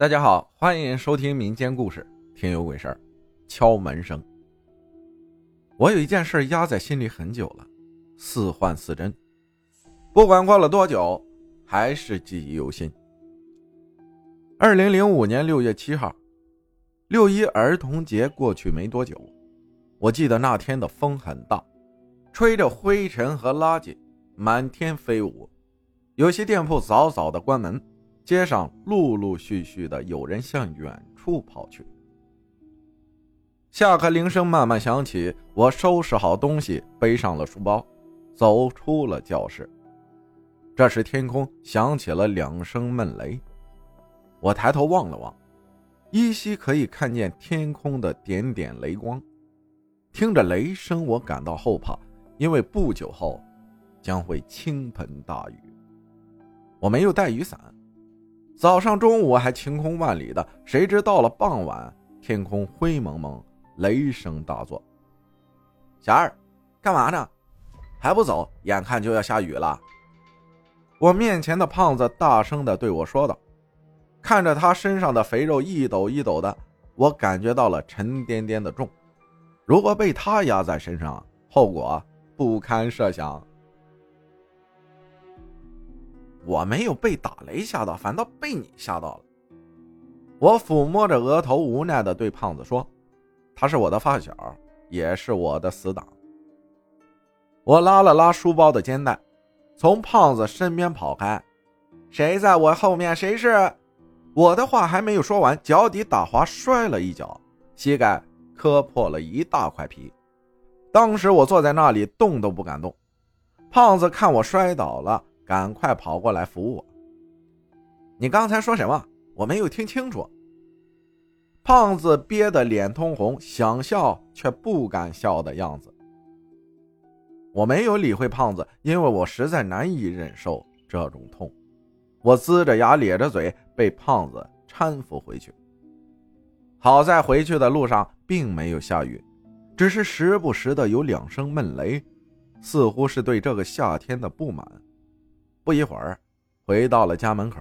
大家好，欢迎收听民间故事《听有鬼事儿》。敲门声。我有一件事压在心里很久了，似幻似真。不管过了多久，还是记忆犹新。二零零五年六月七号，六一儿童节过去没多久，我记得那天的风很大，吹着灰尘和垃圾满天飞舞，有些店铺早早的关门。街上陆陆续续的有人向远处跑去。下课铃声慢慢响起，我收拾好东西，背上了书包，走出了教室。这时天空响起了两声闷雷，我抬头望了望，依稀可以看见天空的点点雷光。听着雷声，我感到后怕，因为不久后将会倾盆大雨。我没有带雨伞。早上、中午还晴空万里的，谁知到了傍晚，天空灰蒙蒙，雷声大作。小二，干嘛呢？还不走？眼看就要下雨了。我面前的胖子大声的对我说道。看着他身上的肥肉一抖一抖的，我感觉到了沉甸甸的重。如果被他压在身上，后果不堪设想。我没有被打雷吓到，反倒被你吓到了。我抚摸着额头，无奈的对胖子说：“他是我的发小，也是我的死党。”我拉了拉书包的肩带，从胖子身边跑开。谁在我后面？谁是？我的话还没有说完，脚底打滑，摔了一跤，膝盖磕破了一大块皮。当时我坐在那里，动都不敢动。胖子看我摔倒了。赶快跑过来扶我！你刚才说什么？我没有听清楚。胖子憋得脸通红，想笑却不敢笑的样子。我没有理会胖子，因为我实在难以忍受这种痛。我龇着牙咧着嘴，被胖子搀扶回去。好在回去的路上并没有下雨，只是时不时的有两声闷雷，似乎是对这个夏天的不满。不一会儿，回到了家门口，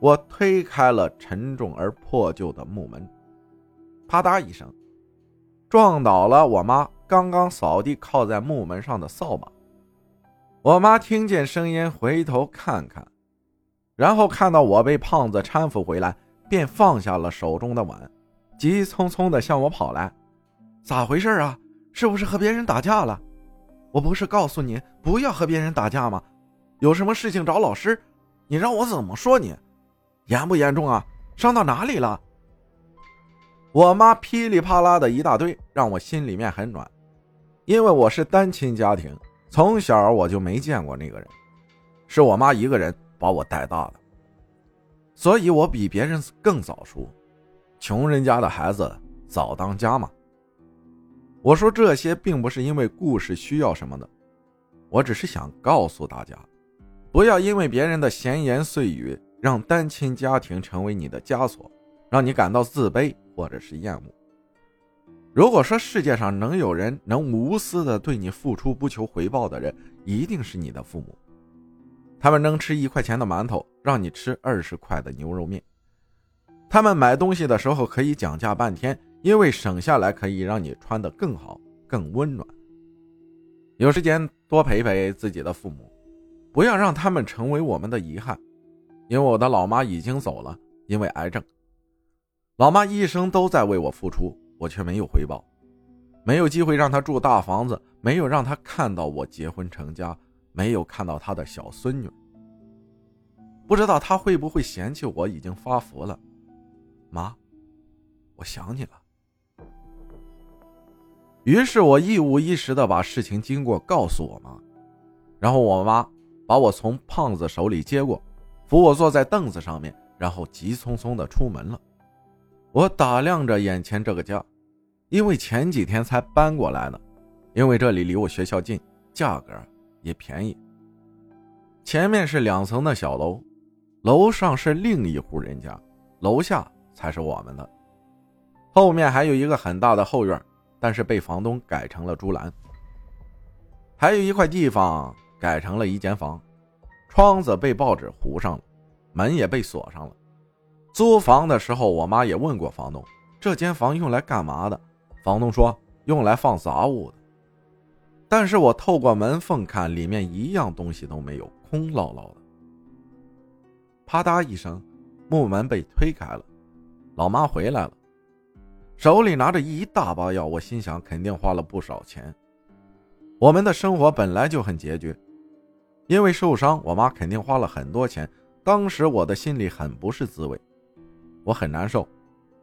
我推开了沉重而破旧的木门，啪嗒一声，撞倒了我妈刚刚扫地靠在木门上的扫把。我妈听见声音，回头看看，然后看到我被胖子搀扶回来，便放下了手中的碗，急匆匆地向我跑来：“咋回事啊？是不是和别人打架了？我不是告诉你不要和别人打架吗？”有什么事情找老师，你让我怎么说你？严不严重啊？伤到哪里了？我妈噼里啪啦的一大堆，让我心里面很暖，因为我是单亲家庭，从小我就没见过那个人，是我妈一个人把我带大的，所以我比别人更早熟。穷人家的孩子早当家嘛。我说这些并不是因为故事需要什么的，我只是想告诉大家。不要因为别人的闲言碎语，让单亲家庭成为你的枷锁，让你感到自卑或者是厌恶。如果说世界上能有人能无私的对你付出不求回报的人，一定是你的父母。他们能吃一块钱的馒头，让你吃二十块的牛肉面；他们买东西的时候可以讲价半天，因为省下来可以让你穿得更好、更温暖。有时间多陪陪自己的父母。不要让他们成为我们的遗憾，因为我的老妈已经走了，因为癌症。老妈一生都在为我付出，我却没有回报，没有机会让她住大房子，没有让她看到我结婚成家，没有看到她的小孙女。不知道她会不会嫌弃我已经发福了？妈，我想你了。于是我一五一十的把事情经过告诉我妈，然后我妈。把我从胖子手里接过，扶我坐在凳子上面，然后急匆匆的出门了。我打量着眼前这个家，因为前几天才搬过来呢，因为这里离我学校近，价格也便宜。前面是两层的小楼，楼上是另一户人家，楼下才是我们的。后面还有一个很大的后院，但是被房东改成了猪栏。还有一块地方。改成了一间房，窗子被报纸糊上了，门也被锁上了。租房的时候，我妈也问过房东，这间房用来干嘛的？房东说用来放杂物的。但是我透过门缝看，里面一样东西都没有，空落落的。啪嗒一声，木门被推开了，老妈回来了，手里拿着一大包药。我心想，肯定花了不少钱。我们的生活本来就很拮据，因为受伤，我妈肯定花了很多钱。当时我的心里很不是滋味。我很难受，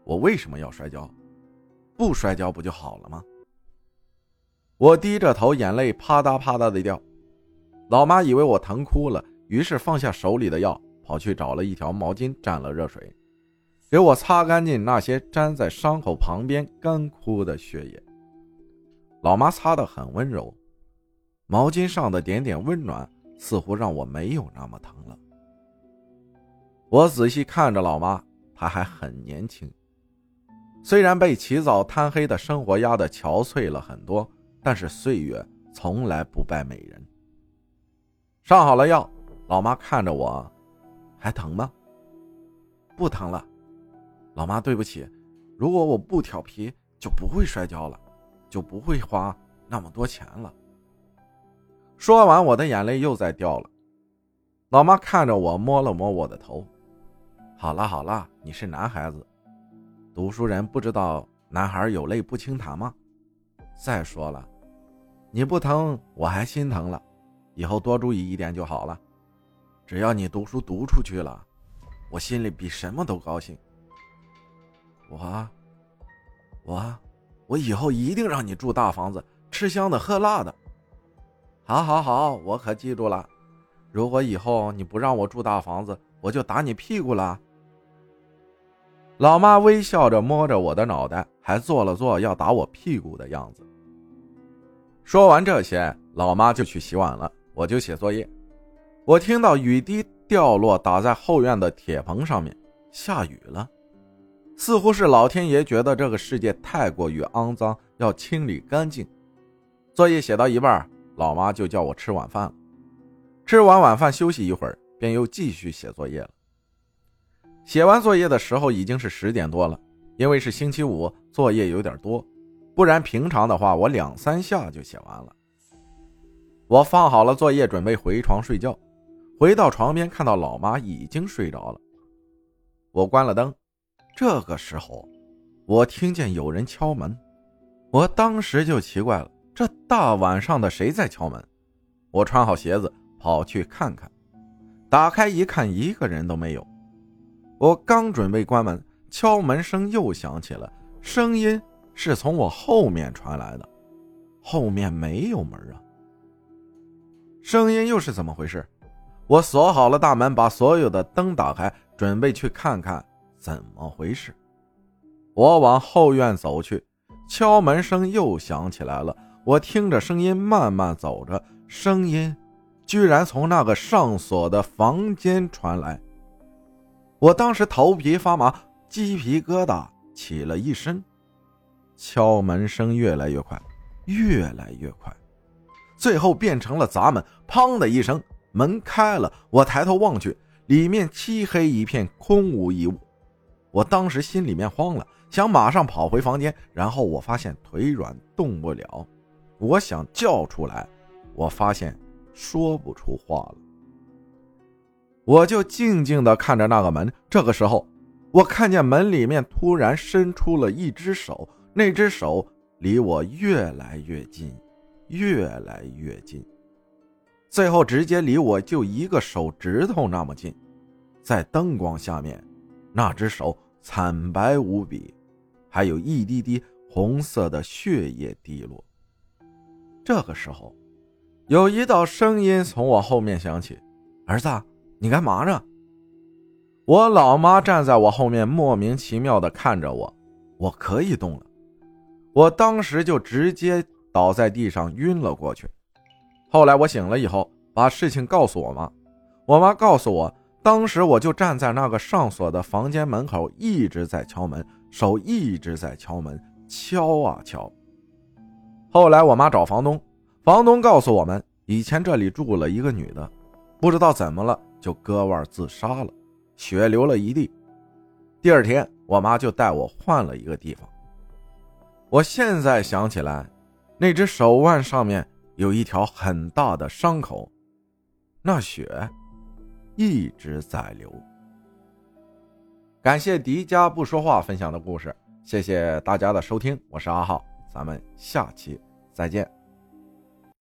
我为什么要摔跤？不摔跤不就好了吗？我低着头，眼泪啪嗒啪嗒的掉。老妈以为我疼哭了，于是放下手里的药，跑去找了一条毛巾，蘸了热水，给我擦干净那些粘在伤口旁边干枯的血液。老妈擦得很温柔，毛巾上的点点温暖似乎让我没有那么疼了。我仔细看着老妈。她还很年轻，虽然被起早贪黑的生活压得憔悴了很多，但是岁月从来不败美人。上好了药，老妈看着我，还疼吗？不疼了，老妈对不起，如果我不调皮，就不会摔跤了，就不会花那么多钱了。说完，我的眼泪又在掉了。老妈看着我，摸了摸我的头。好了好了，你是男孩子，读书人不知道男孩有泪不轻弹吗？再说了，你不疼我还心疼了，以后多注意一点就好了。只要你读书读出去了，我心里比什么都高兴。我，我，我以后一定让你住大房子，吃香的喝辣的。好，好，好，我可记住了。如果以后你不让我住大房子，我就打你屁股了。老妈微笑着摸着我的脑袋，还做了做要打我屁股的样子。说完这些，老妈就去洗碗了，我就写作业。我听到雨滴掉落打在后院的铁棚上面，下雨了，似乎是老天爷觉得这个世界太过于肮脏，要清理干净。作业写到一半，老妈就叫我吃晚饭了。吃完晚饭休息一会儿，便又继续写作业了。写完作业的时候已经是十点多了，因为是星期五，作业有点多，不然平常的话我两三下就写完了。我放好了作业，准备回床睡觉。回到床边，看到老妈已经睡着了。我关了灯。这个时候，我听见有人敲门，我当时就奇怪了，这大晚上的谁在敲门？我穿好鞋子跑去看看，打开一看，一个人都没有。我刚准备关门，敲门声又响起了，声音是从我后面传来的，后面没有门啊。声音又是怎么回事？我锁好了大门，把所有的灯打开，准备去看看怎么回事。我往后院走去，敲门声又响起来了。我听着声音慢慢走着，声音居然从那个上锁的房间传来。我当时头皮发麻，鸡皮疙瘩起了一身，敲门声越来越快，越来越快，最后变成了砸门。砰的一声，门开了。我抬头望去，里面漆黑一片，空无一物。我当时心里面慌了，想马上跑回房间，然后我发现腿软，动不了。我想叫出来，我发现说不出话了。我就静静地看着那个门。这个时候，我看见门里面突然伸出了一只手，那只手离我越来越近，越来越近，最后直接离我就一个手指头那么近。在灯光下面，那只手惨白无比，还有一滴滴红色的血液滴落。这个时候，有一道声音从我后面响起：“儿子。”你干嘛呢？我老妈站在我后面，莫名其妙的看着我。我可以动了，我当时就直接倒在地上晕了过去。后来我醒了以后，把事情告诉我妈。我妈告诉我，当时我就站在那个上锁的房间门口，一直在敲门，手一直在敲门，敲啊敲。后来我妈找房东，房东告诉我们，以前这里住了一个女的，不知道怎么了。就割腕自杀了，血流了一地。第二天，我妈就带我换了一个地方。我现在想起来，那只手腕上面有一条很大的伤口，那血一直在流。感谢迪迦不说话分享的故事，谢谢大家的收听，我是阿浩，咱们下期再见。